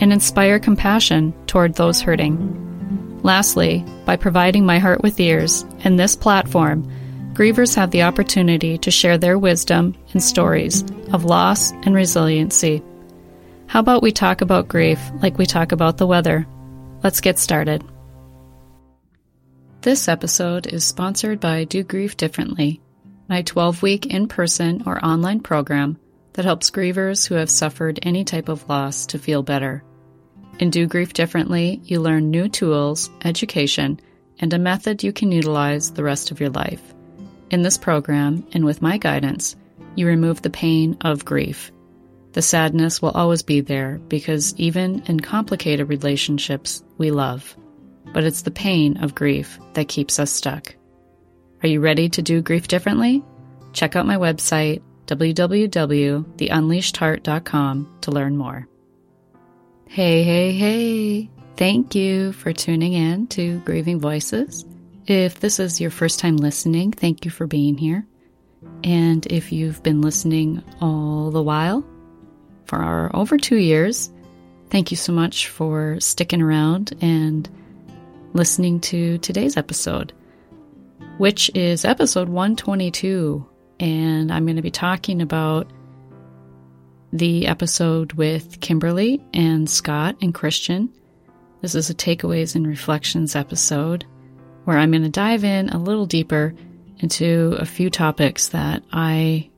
and inspire compassion toward those hurting. Lastly, by providing my heart with ears and this platform, grievers have the opportunity to share their wisdom and stories of loss and resiliency. How about we talk about grief like we talk about the weather? Let's get started. This episode is sponsored by Do Grief Differently, my 12 week in person or online program that helps grievers who have suffered any type of loss to feel better. In Do Grief Differently, you learn new tools, education, and a method you can utilize the rest of your life. In this program, and with my guidance, you remove the pain of grief. The sadness will always be there because even in complicated relationships, we love. But it's the pain of grief that keeps us stuck. Are you ready to do grief differently? Check out my website www.theunleashedheart.com to learn more. Hey, hey, hey. Thank you for tuning in to Grieving Voices. If this is your first time listening, thank you for being here. And if you've been listening all the while for over two years, thank you so much for sticking around and listening to today's episode, which is episode 122 and I'm going to be talking about the episode with Kimberly and Scott and Christian. This is a takeaways and reflections episode where I'm going to dive in a little deeper into a few topics that I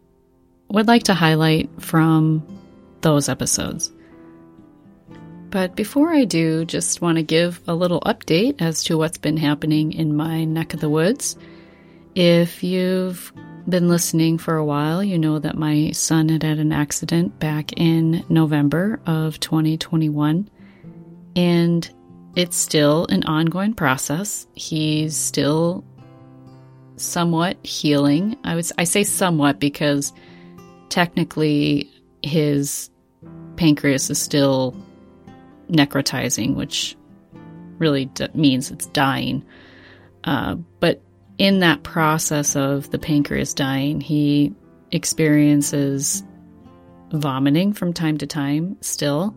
would like to highlight from those episodes. But before I do, just want to give a little update as to what's been happening in my neck of the woods. If you've been listening for a while, you know that my son had had an accident back in November of 2021. And it's still an ongoing process. He's still somewhat healing. I was I say somewhat because technically his pancreas is still necrotizing, which really d- means it's dying. Uh, but in that process of the pancreas dying, he experiences vomiting from time to time still.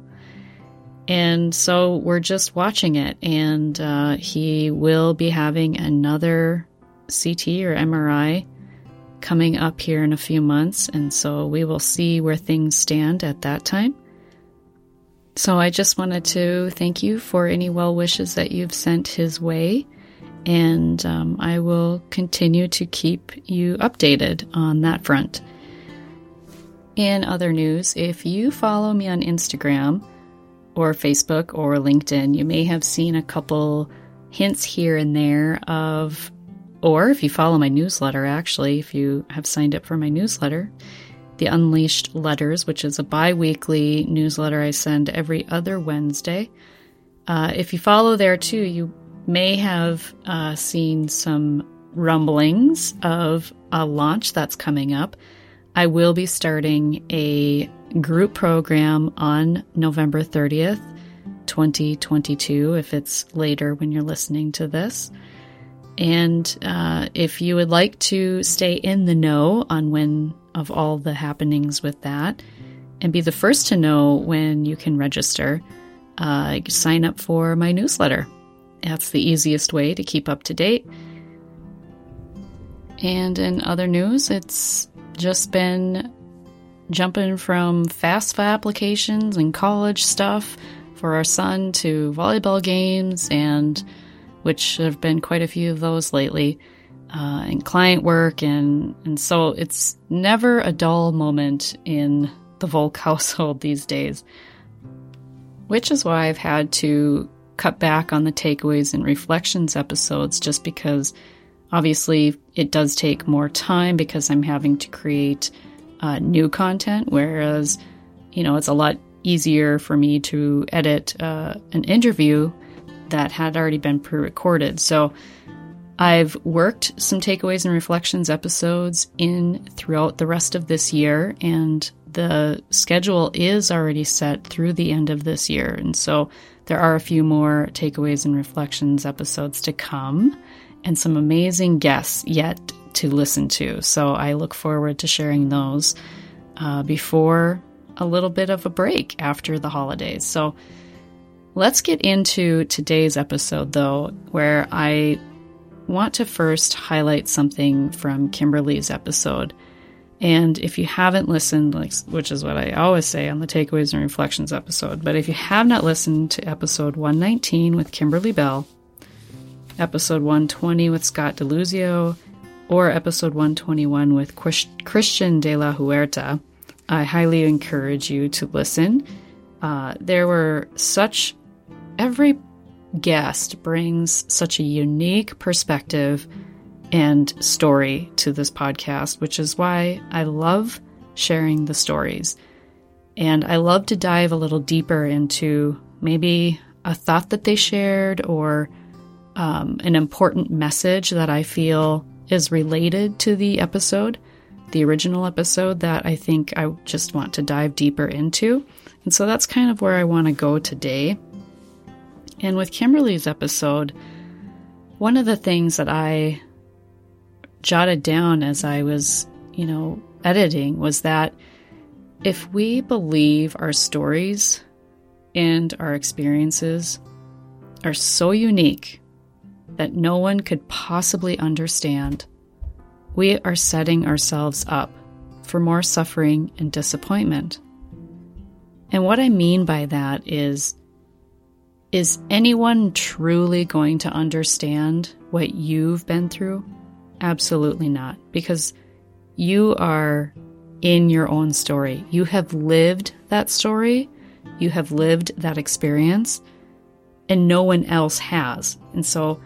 And so we're just watching it, and uh, he will be having another CT or MRI coming up here in a few months. And so we will see where things stand at that time. So I just wanted to thank you for any well wishes that you've sent his way and um, I will continue to keep you updated on that front. In other news, if you follow me on Instagram or Facebook or LinkedIn, you may have seen a couple hints here and there of, or if you follow my newsletter, actually, if you have signed up for my newsletter, the Unleashed Letters, which is a bi weekly newsletter I send every other Wednesday. Uh, if you follow there too, you may have uh, seen some rumblings of a launch that's coming up. I will be starting a group program on November 30th, 2022, if it's later when you're listening to this. And uh, if you would like to stay in the know on when of all the happenings with that and be the first to know when you can register, uh, sign up for my newsletter. That's the easiest way to keep up to date. And in other news, it's just been jumping from FAFSA applications and college stuff for our son to volleyball games, and which have been quite a few of those lately, uh, and client work, and and so it's never a dull moment in the Volk household these days. Which is why I've had to cut back on the takeaways and reflections episodes just because obviously it does take more time because I'm having to create uh, new content, whereas, you know, it's a lot easier for me to edit uh, an interview that had already been pre recorded. So I've worked some takeaways and reflections episodes in throughout the rest of this year, and the schedule is already set through the end of this year. And so there are a few more takeaways and reflections episodes to come, and some amazing guests yet to listen to. So I look forward to sharing those uh, before a little bit of a break after the holidays. So let's get into today's episode, though, where I want to first highlight something from Kimberly's episode. And if you haven't listened, like, which is what I always say on the Takeaways and Reflections episode, but if you have not listened to episode 119 with Kimberly Bell, episode 120 with Scott Deluzio, or episode 121 with Christian de la Huerta, I highly encourage you to listen. Uh, there were such, every guest brings such a unique perspective and story to this podcast, which is why I love sharing the stories. And I love to dive a little deeper into maybe a thought that they shared or um, an important message that I feel is related to the episode, the original episode that I think I just want to dive deeper into. And so that's kind of where I want to go today. And with Kimberly's episode, one of the things that I jotted down as I was, you know, editing was that if we believe our stories and our experiences are so unique that no one could possibly understand, we are setting ourselves up for more suffering and disappointment. And what I mean by that is is anyone truly going to understand what you've been through? Absolutely not, because you are in your own story. You have lived that story, you have lived that experience, and no one else has. And so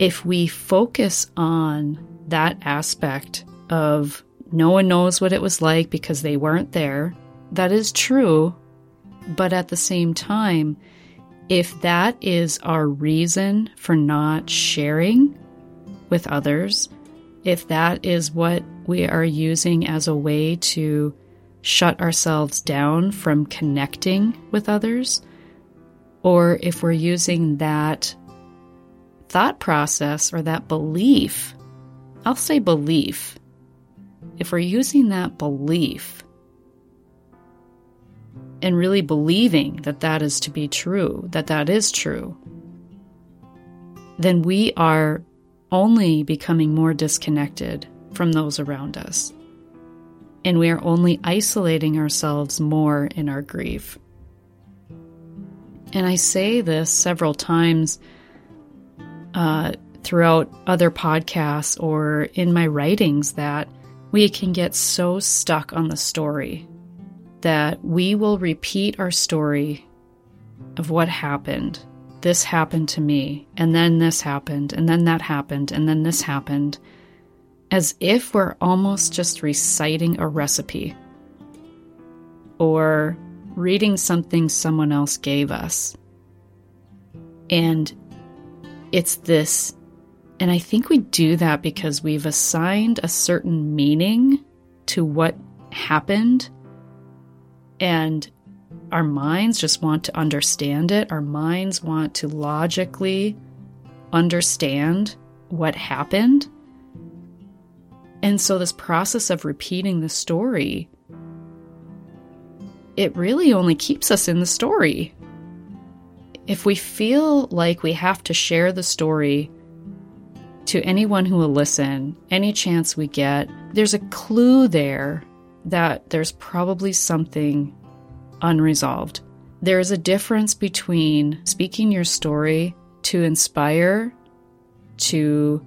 if we focus on that aspect of no one knows what it was like because they weren't there, that is true. But at the same time, if that is our reason for not sharing with others, if that is what we are using as a way to shut ourselves down from connecting with others, or if we're using that thought process or that belief, I'll say belief, if we're using that belief and really believing that that is to be true, that that is true, then we are only becoming more disconnected from those around us. And we are only isolating ourselves more in our grief. And I say this several times uh, throughout other podcasts or in my writings that we can get so stuck on the story that we will repeat our story of what happened. This happened to me, and then this happened, and then that happened, and then this happened, as if we're almost just reciting a recipe or reading something someone else gave us. And it's this, and I think we do that because we've assigned a certain meaning to what happened, and our minds just want to understand it. Our minds want to logically understand what happened. And so, this process of repeating the story, it really only keeps us in the story. If we feel like we have to share the story to anyone who will listen, any chance we get, there's a clue there that there's probably something unresolved. There is a difference between speaking your story to inspire, to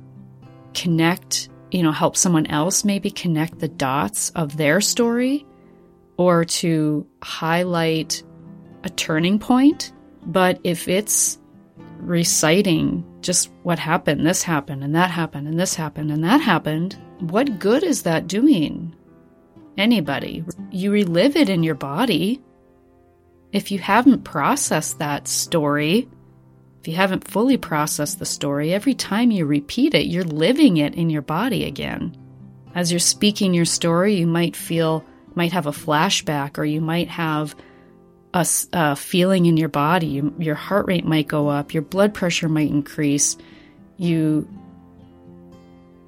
connect, you know, help someone else maybe connect the dots of their story, or to highlight a turning point but if it's reciting just what happened, this happened, and that happened, and this happened, and that happened, what good is that doing? Anybody. You relive it in your body. If you haven't processed that story if you haven't fully processed the story, every time you repeat it, you're living it in your body again. As you're speaking your story, you might feel, might have a flashback, or you might have a, a feeling in your body. You, your heart rate might go up, your blood pressure might increase. You,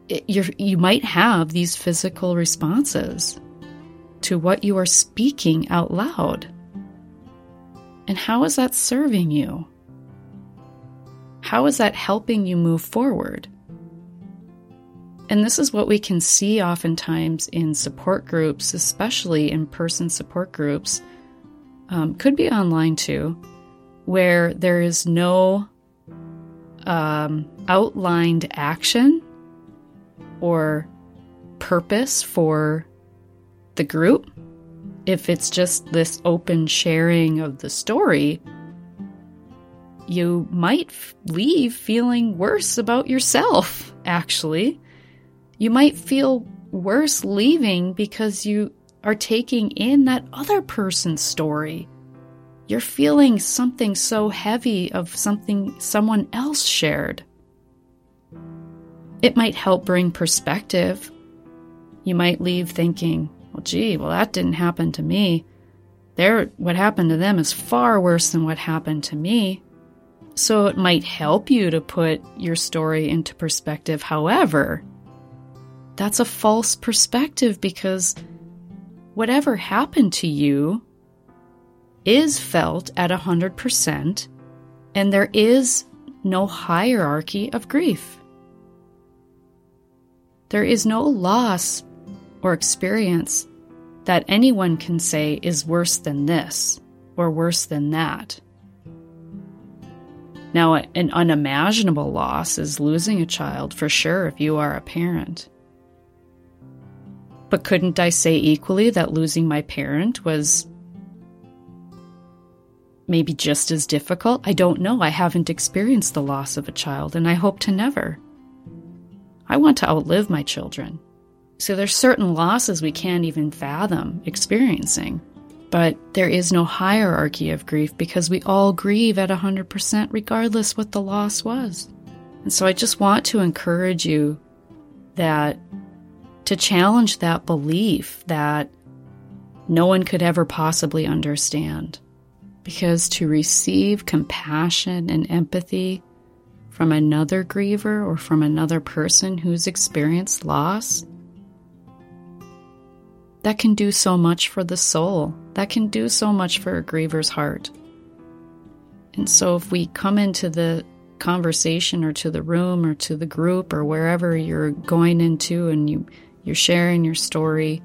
you you might have these physical responses to what you are speaking out loud. And how is that serving you? How is that helping you move forward? And this is what we can see oftentimes in support groups, especially in person support groups, um, could be online too, where there is no um, outlined action or purpose for the group. If it's just this open sharing of the story, you might leave feeling worse about yourself, actually. You might feel worse leaving because you are taking in that other person's story. You're feeling something so heavy of something someone else shared. It might help bring perspective. You might leave thinking, well, gee, well, that didn't happen to me. There, what happened to them is far worse than what happened to me. So it might help you to put your story into perspective. However, that's a false perspective because whatever happened to you is felt at 100%, and there is no hierarchy of grief. There is no loss or experience that anyone can say is worse than this or worse than that. Now, an unimaginable loss is losing a child for sure if you are a parent. But couldn't I say equally that losing my parent was maybe just as difficult? I don't know. I haven't experienced the loss of a child, and I hope to never. I want to outlive my children. So there's certain losses we can't even fathom experiencing. But there is no hierarchy of grief because we all grieve at 100% regardless what the loss was. And so I just want to encourage you that to challenge that belief that no one could ever possibly understand. Because to receive compassion and empathy from another griever or from another person who's experienced loss that can do so much for the soul, that can do so much for a griever's heart. And so, if we come into the conversation or to the room or to the group or wherever you're going into and you, you're sharing your story,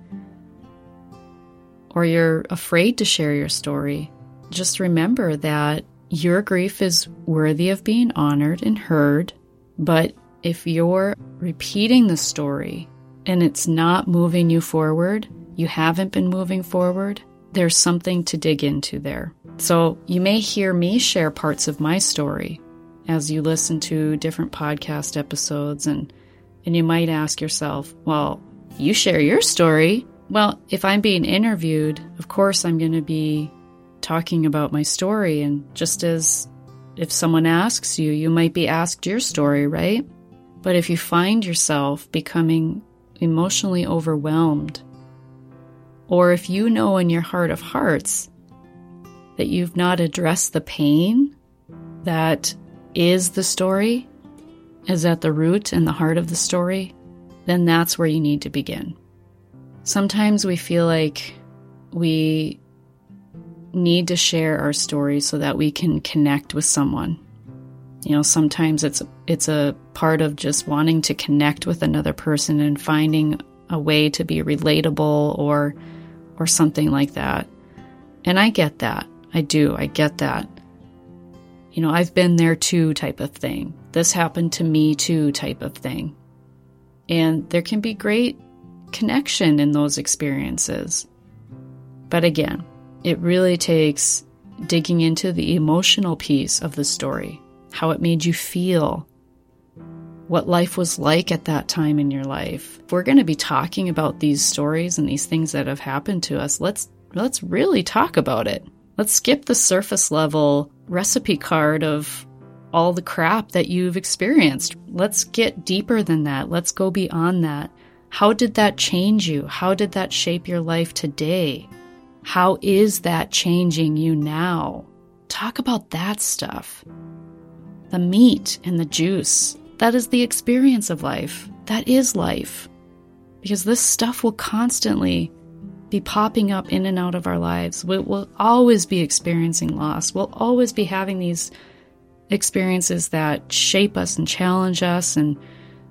or you're afraid to share your story, just remember that your grief is worthy of being honored and heard. But if you're repeating the story and it's not moving you forward, you haven't been moving forward, there's something to dig into there. So you may hear me share parts of my story as you listen to different podcast episodes and and you might ask yourself, well, you share your story. Well, if I'm being interviewed, of course I'm going to be talking about my story and just as if someone asks you, you might be asked your story, right? But if you find yourself becoming emotionally overwhelmed or if you know in your heart of hearts that you've not addressed the pain that is the story, is at the root and the heart of the story, then that's where you need to begin. Sometimes we feel like we need to share our story so that we can connect with someone. You know, sometimes it's it's a part of just wanting to connect with another person and finding a way to be relatable or or something like that. And I get that. I do. I get that. You know, I've been there too, type of thing. This happened to me too, type of thing. And there can be great connection in those experiences. But again, it really takes digging into the emotional piece of the story, how it made you feel, what life was like at that time in your life. If we're going to be talking about these stories and these things that have happened to us, let's let's really talk about it. Let's skip the surface level recipe card of all the crap that you've experienced. Let's get deeper than that. Let's go beyond that. How did that change you? How did that shape your life today? How is that changing you now? Talk about that stuff. The meat and the juice. That is the experience of life. That is life. Because this stuff will constantly be popping up in and out of our lives. We'll, we'll always be experiencing loss. We'll always be having these experiences that shape us and challenge us, and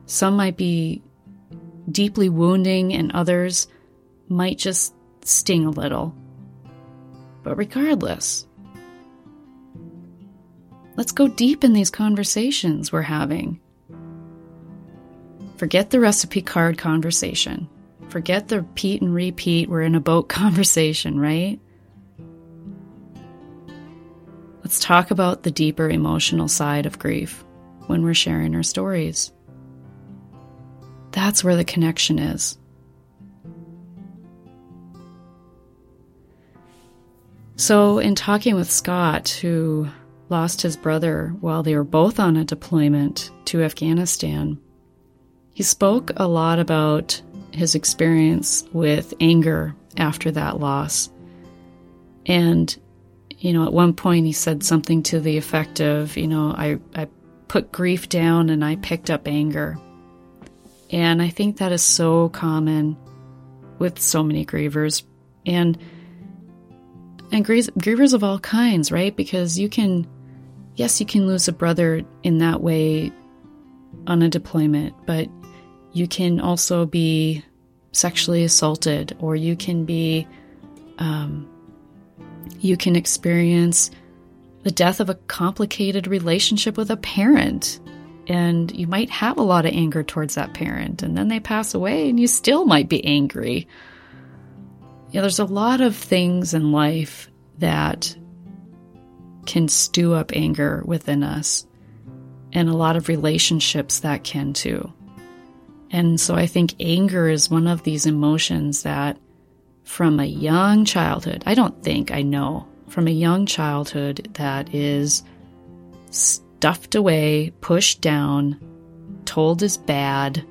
some might be deeply wounding, and others might just sting a little. But regardless, let's go deep in these conversations we're having. Forget the recipe card conversation. Forget the repeat and repeat, we're in a boat conversation, right? Let's talk about the deeper emotional side of grief when we're sharing our stories. That's where the connection is. So, in talking with Scott, who lost his brother while they were both on a deployment to Afghanistan, he spoke a lot about his experience with anger after that loss. And, you know, at one point he said something to the effect of, you know, I, I put grief down and I picked up anger. And I think that is so common with so many grievers and and grievers of all kinds, right? Because you can yes, you can lose a brother in that way on a deployment, but you can also be sexually assaulted, or you can be, um, you can experience the death of a complicated relationship with a parent. And you might have a lot of anger towards that parent, and then they pass away, and you still might be angry. Yeah, there's a lot of things in life that can stew up anger within us, and a lot of relationships that can too. And so I think anger is one of these emotions that from a young childhood, I don't think, I know, from a young childhood that is stuffed away, pushed down, told is bad,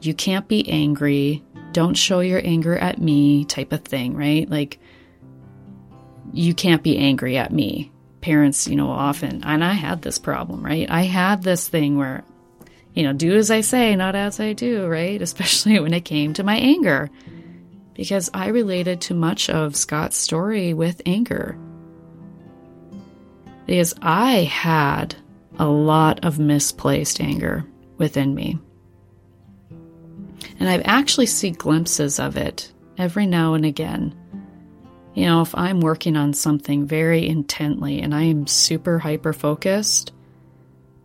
you can't be angry, don't show your anger at me type of thing, right? Like, you can't be angry at me. Parents, you know, often, and I had this problem, right? I had this thing where you know, do as I say, not as I do, right? Especially when it came to my anger. Because I related to much of Scott's story with anger. Because I had a lot of misplaced anger within me. And I've actually seen glimpses of it every now and again. You know, if I'm working on something very intently and I am super hyper focused,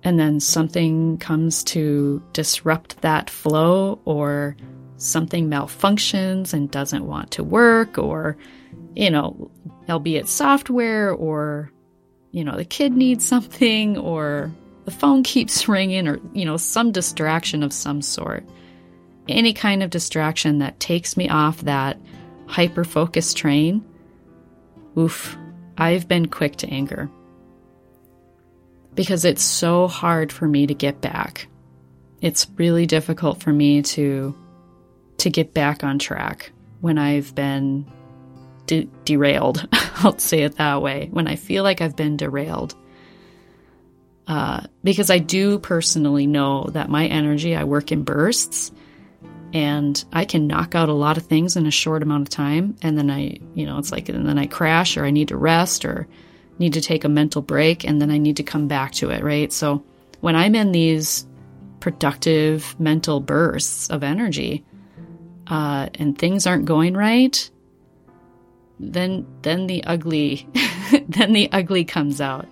and then something comes to disrupt that flow or something malfunctions and doesn't want to work or you know albeit software or you know the kid needs something or the phone keeps ringing or you know some distraction of some sort. Any kind of distraction that takes me off that hyper focus train oof i've been quick to anger because it's so hard for me to get back. It's really difficult for me to to get back on track when I've been de- derailed. I'll say it that way. When I feel like I've been derailed. Uh, because I do personally know that my energy, I work in bursts and I can knock out a lot of things in a short amount of time. And then I, you know, it's like, and then I crash or I need to rest or need to take a mental break and then I need to come back to it, right? So when I'm in these productive mental bursts of energy uh, and things aren't going right, then then the ugly then the ugly comes out.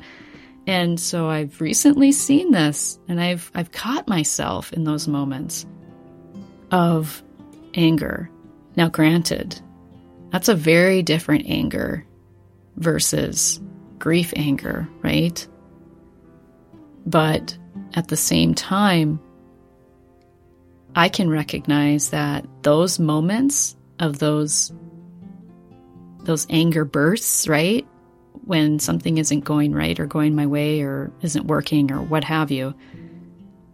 And so I've recently seen this and I've I've caught myself in those moments of anger. Now granted, that's a very different anger versus grief anger, right? But at the same time, I can recognize that those moments of those those anger bursts, right? when something isn't going right or going my way or isn't working or what have you,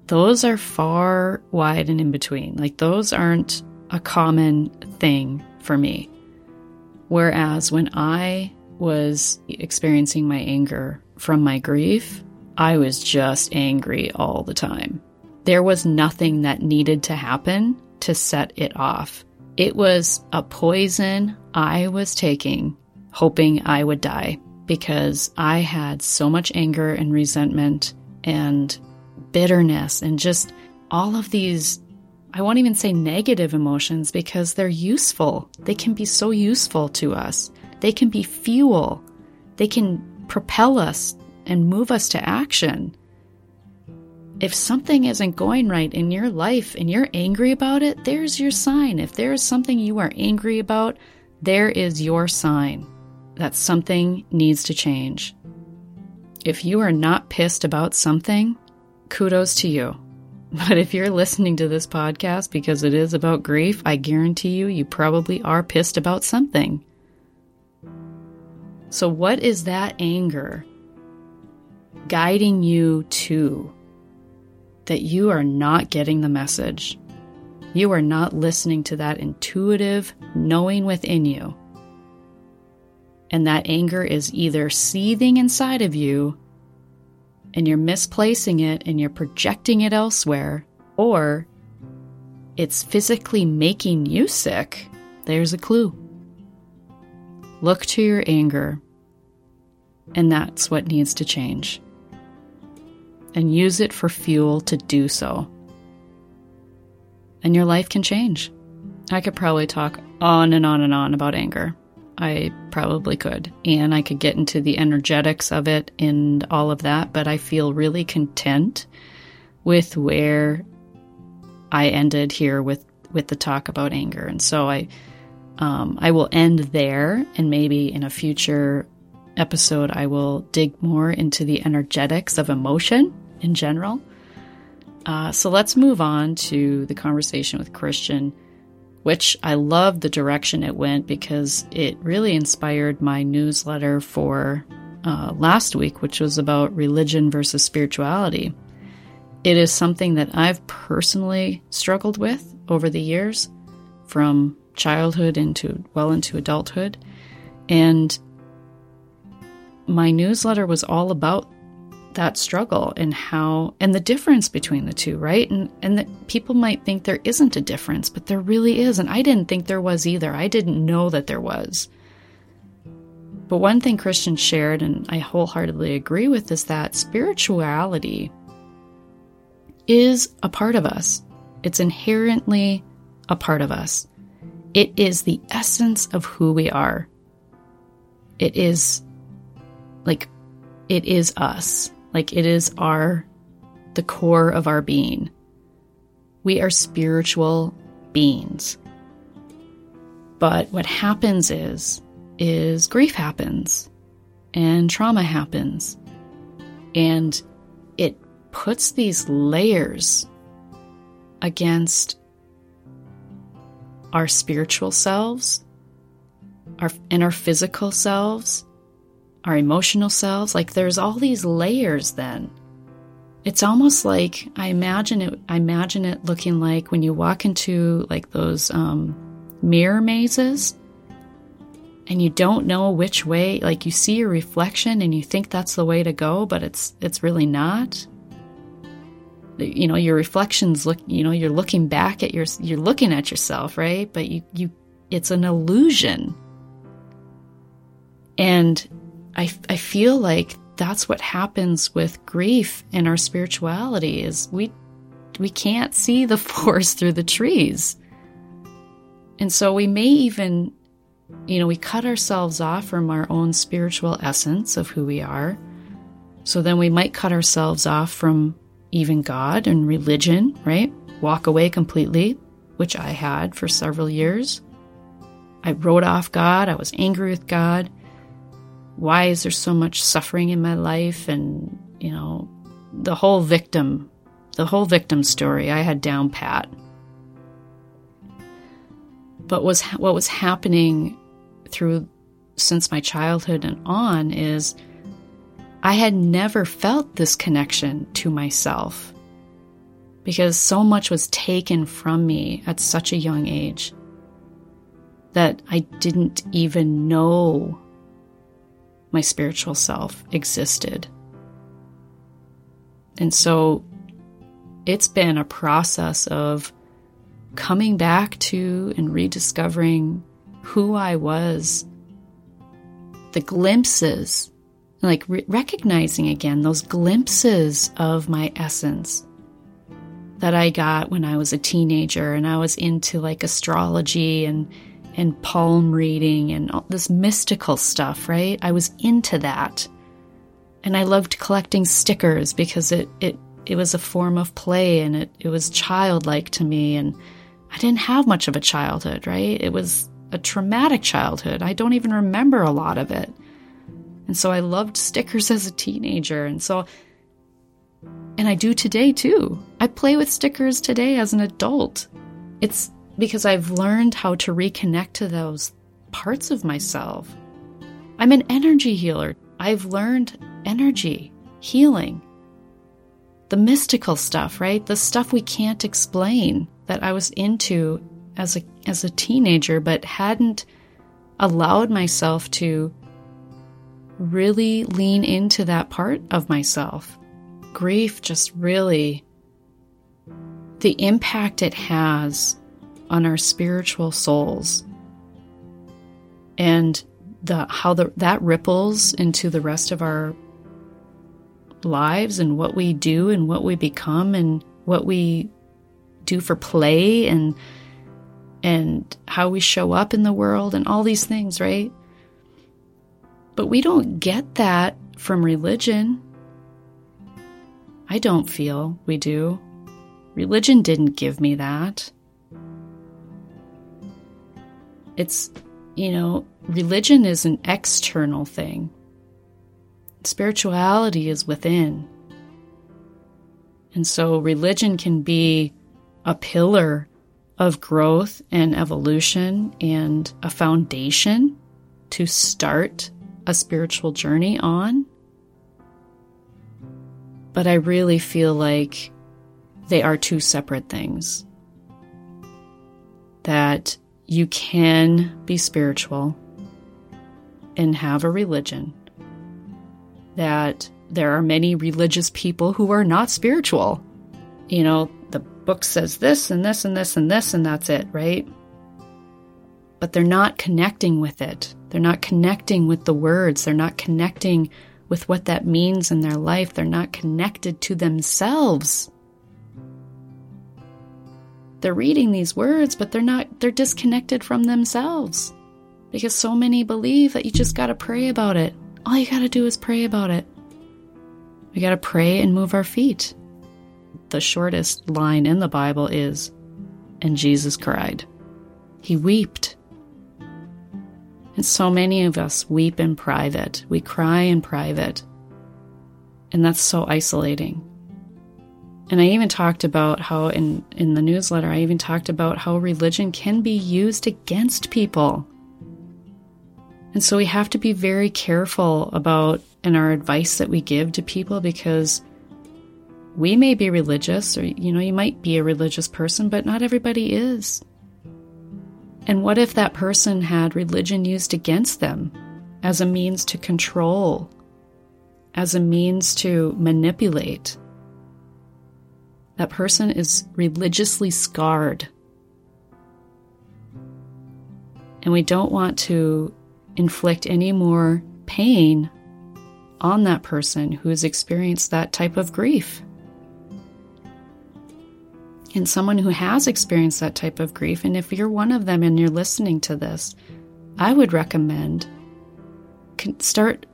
those are far wide and in between. Like those aren't a common thing for me. Whereas when I was experiencing my anger from my grief, I was just angry all the time. There was nothing that needed to happen to set it off. It was a poison I was taking, hoping I would die because I had so much anger and resentment and bitterness and just all of these I won't even say negative emotions because they're useful. They can be so useful to us. They can be fuel. They can propel us and move us to action. If something isn't going right in your life and you're angry about it, there's your sign. If there is something you are angry about, there is your sign that something needs to change. If you are not pissed about something, kudos to you. But if you're listening to this podcast because it is about grief, I guarantee you, you probably are pissed about something. So, what is that anger guiding you to that you are not getting the message? You are not listening to that intuitive knowing within you. And that anger is either seething inside of you and you're misplacing it and you're projecting it elsewhere, or it's physically making you sick, there's a clue. Look to your anger, and that's what needs to change. And use it for fuel to do so. And your life can change. I could probably talk on and on and on about anger. I probably could. And I could get into the energetics of it and all of that, but I feel really content with where I ended here with, with the talk about anger. And so I um, I will end there, and maybe in a future episode, I will dig more into the energetics of emotion in general. Uh, so let's move on to the conversation with Christian which I love the direction it went because it really inspired my newsletter for uh, last week, which was about religion versus spirituality. It is something that I've personally struggled with over the years, from childhood into well into adulthood. And my newsletter was all about that struggle and how and the difference between the two right? And and that people might think there isn't a difference but there really is. And i didn't think there was either. I didn't know that there was. But one thing christian shared and i wholeheartedly agree with is that spirituality is a part of us. It's inherently a part of us it is the essence of who we are it is like it is us like it is our, the core of our being. We are spiritual beings. But what happens is, is grief happens and trauma happens. And it puts these layers against our spiritual selves our, and our physical selves our emotional selves. Like there's all these layers then. It's almost like I imagine it I imagine it looking like when you walk into like those um, mirror mazes and you don't know which way like you see your reflection and you think that's the way to go but it's it's really not you know your reflections look you know you're looking back at your you're looking at yourself right but you you it's an illusion and I, I feel like that's what happens with grief in our spirituality is we we can't see the forest through the trees. And so we may even you know, we cut ourselves off from our own spiritual essence of who we are. So then we might cut ourselves off from even God and religion, right? Walk away completely, which I had for several years. I wrote off God. I was angry with God why is there so much suffering in my life and you know the whole victim the whole victim story i had down pat but was what was happening through since my childhood and on is I had never felt this connection to myself because so much was taken from me at such a young age that I didn't even know my spiritual self existed. And so it's been a process of coming back to and rediscovering who I was, the glimpses, like re- recognizing again those glimpses of my essence that I got when I was a teenager and I was into like astrology and and palm reading and all this mystical stuff, right? I was into that. And I loved collecting stickers because it it it was a form of play and it, it was childlike to me and I didn't have much of a childhood, right? It was a traumatic childhood. I don't even remember a lot of it. And so I loved stickers as a teenager. And so, and I do today too. I play with stickers today as an adult. It's because I've learned how to reconnect to those parts of myself. I'm an energy healer. I've learned energy, healing, the mystical stuff, right? The stuff we can't explain that I was into as a as a teenager but hadn't allowed myself to really lean into that part of myself. Grief just really the impact it has on our spiritual souls and the how the, that ripples into the rest of our lives and what we do and what we become and what we do for play and and how we show up in the world and all these things, right? But we don't get that from religion. I don't feel we do. Religion didn't give me that. It's, you know, religion is an external thing. Spirituality is within. And so religion can be a pillar of growth and evolution and a foundation to start a spiritual journey on. But I really feel like they are two separate things. That you can be spiritual and have a religion. That there are many religious people who are not spiritual. You know, the book says this and this and this and this, and that's it, right? But they're not connecting with it. They're not connecting with the words. They're not connecting with what that means in their life. They're not connected to themselves. They're reading these words, but they're not, they're disconnected from themselves. Because so many believe that you just gotta pray about it. All you gotta do is pray about it. We gotta pray and move our feet the shortest line in the Bible is, and Jesus cried. He wept. And so many of us weep in private. We cry in private. And that's so isolating. And I even talked about how in, in the newsletter, I even talked about how religion can be used against people. And so we have to be very careful about in our advice that we give to people because we may be religious, or, you know, you might be a religious person, but not everybody is. And what if that person had religion used against them as a means to control, as a means to manipulate? That person is religiously scarred. And we don't want to inflict any more pain on that person who has experienced that type of grief and someone who has experienced that type of grief, and if you're one of them and you're listening to this, I would recommend start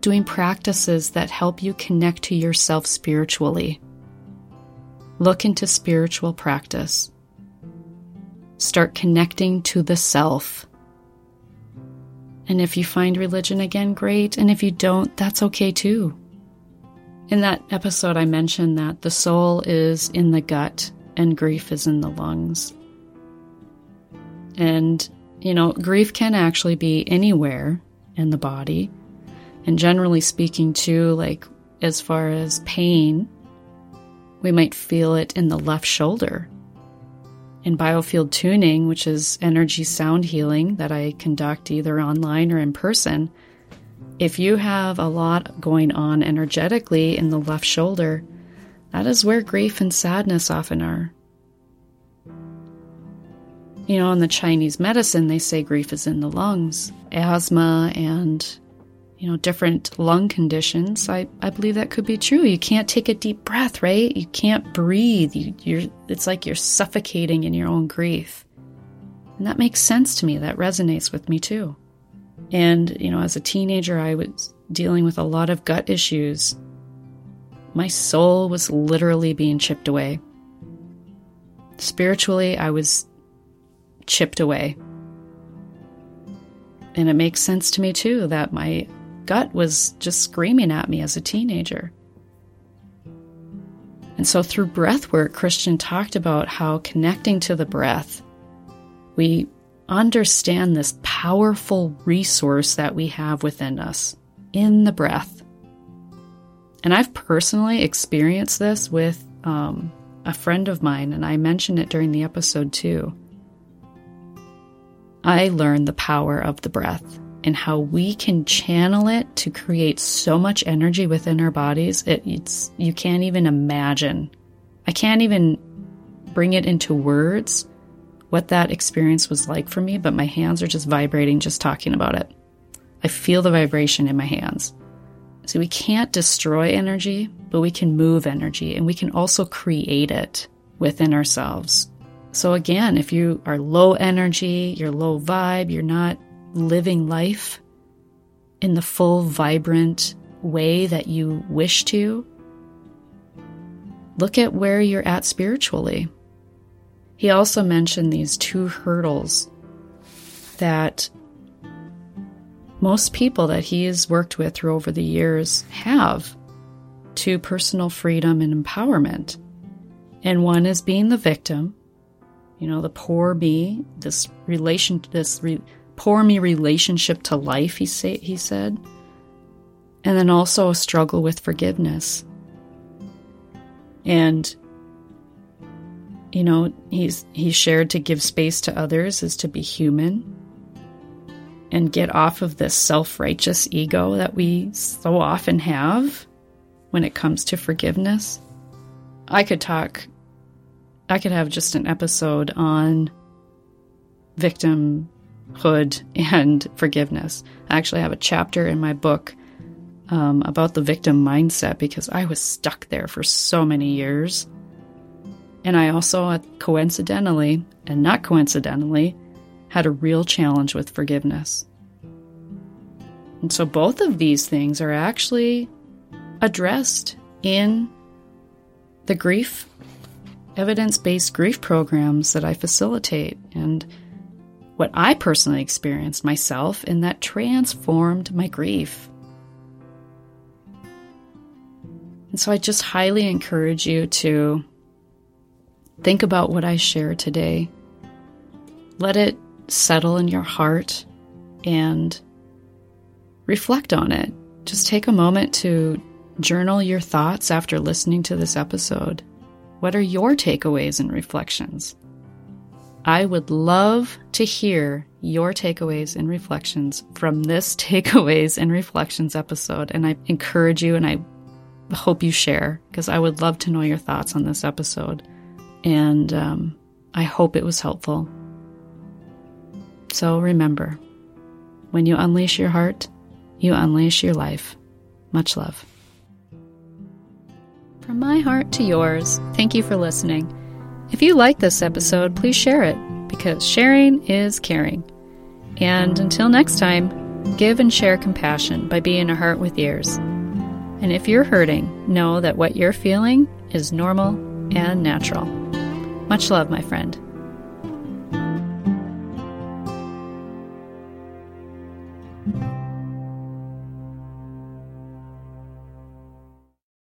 doing practices that help you connect to yourself spiritually. Look into spiritual practice. Start connecting to the self. And if you find religion again, great. And if you don't, that's okay too. In that episode, I mentioned that the soul is in the gut and grief is in the lungs. And, you know, grief can actually be anywhere in the body. And generally speaking, too, like as far as pain, we might feel it in the left shoulder. In biofield tuning, which is energy sound healing that I conduct either online or in person, if you have a lot going on energetically in the left shoulder, that is where grief and sadness often are. You know, in the Chinese medicine, they say grief is in the lungs. Asthma and, you know, different lung conditions, I, I believe that could be true. You can't take a deep breath, right? You can't breathe. You, you're, it's like you're suffocating in your own grief. And that makes sense to me. That resonates with me too. And, you know, as a teenager, I was dealing with a lot of gut issues. My soul was literally being chipped away. Spiritually, I was chipped away. And it makes sense to me too that my gut was just screaming at me as a teenager. And so through breath work, Christian talked about how connecting to the breath, we understand this powerful resource that we have within us in the breath. And I've personally experienced this with um, a friend of mine, and I mentioned it during the episode too. I learned the power of the breath and how we can channel it to create so much energy within our bodies. It, it's you can't even imagine. I can't even bring it into words what that experience was like for me, but my hands are just vibrating just talking about it. I feel the vibration in my hands. So we can't destroy energy, but we can move energy and we can also create it within ourselves. So again, if you are low energy, you're low vibe, you're not living life in the full, vibrant way that you wish to, look at where you're at spiritually. He also mentioned these two hurdles that most people that he has worked with through over the years have to personal freedom and empowerment. And one is being the victim, you know, the poor me, this relation, this re, poor me relationship to life. He say he said, and then also a struggle with forgiveness. And you know, he's he shared to give space to others is to be human and get off of this self-righteous ego that we so often have when it comes to forgiveness. I could talk I could have just an episode on victimhood and forgiveness. I actually have a chapter in my book um, about the victim mindset because I was stuck there for so many years. And I also, uh, coincidentally, and not coincidentally, had a real challenge with forgiveness. And so both of these things are actually addressed in the grief, evidence based grief programs that I facilitate and what I personally experienced myself, and that transformed my grief. And so I just highly encourage you to Think about what I share today. Let it settle in your heart and reflect on it. Just take a moment to journal your thoughts after listening to this episode. What are your takeaways and reflections? I would love to hear your takeaways and reflections from this takeaways and reflections episode. And I encourage you and I hope you share because I would love to know your thoughts on this episode and um, I hope it was helpful. So remember, when you unleash your heart, you unleash your life. Much love. From my heart to yours, thank you for listening. If you like this episode, please share it because sharing is caring. And until next time, give and share compassion by being a heart with ears. And if you're hurting, know that what you're feeling is normal and natural. Much love, my friend.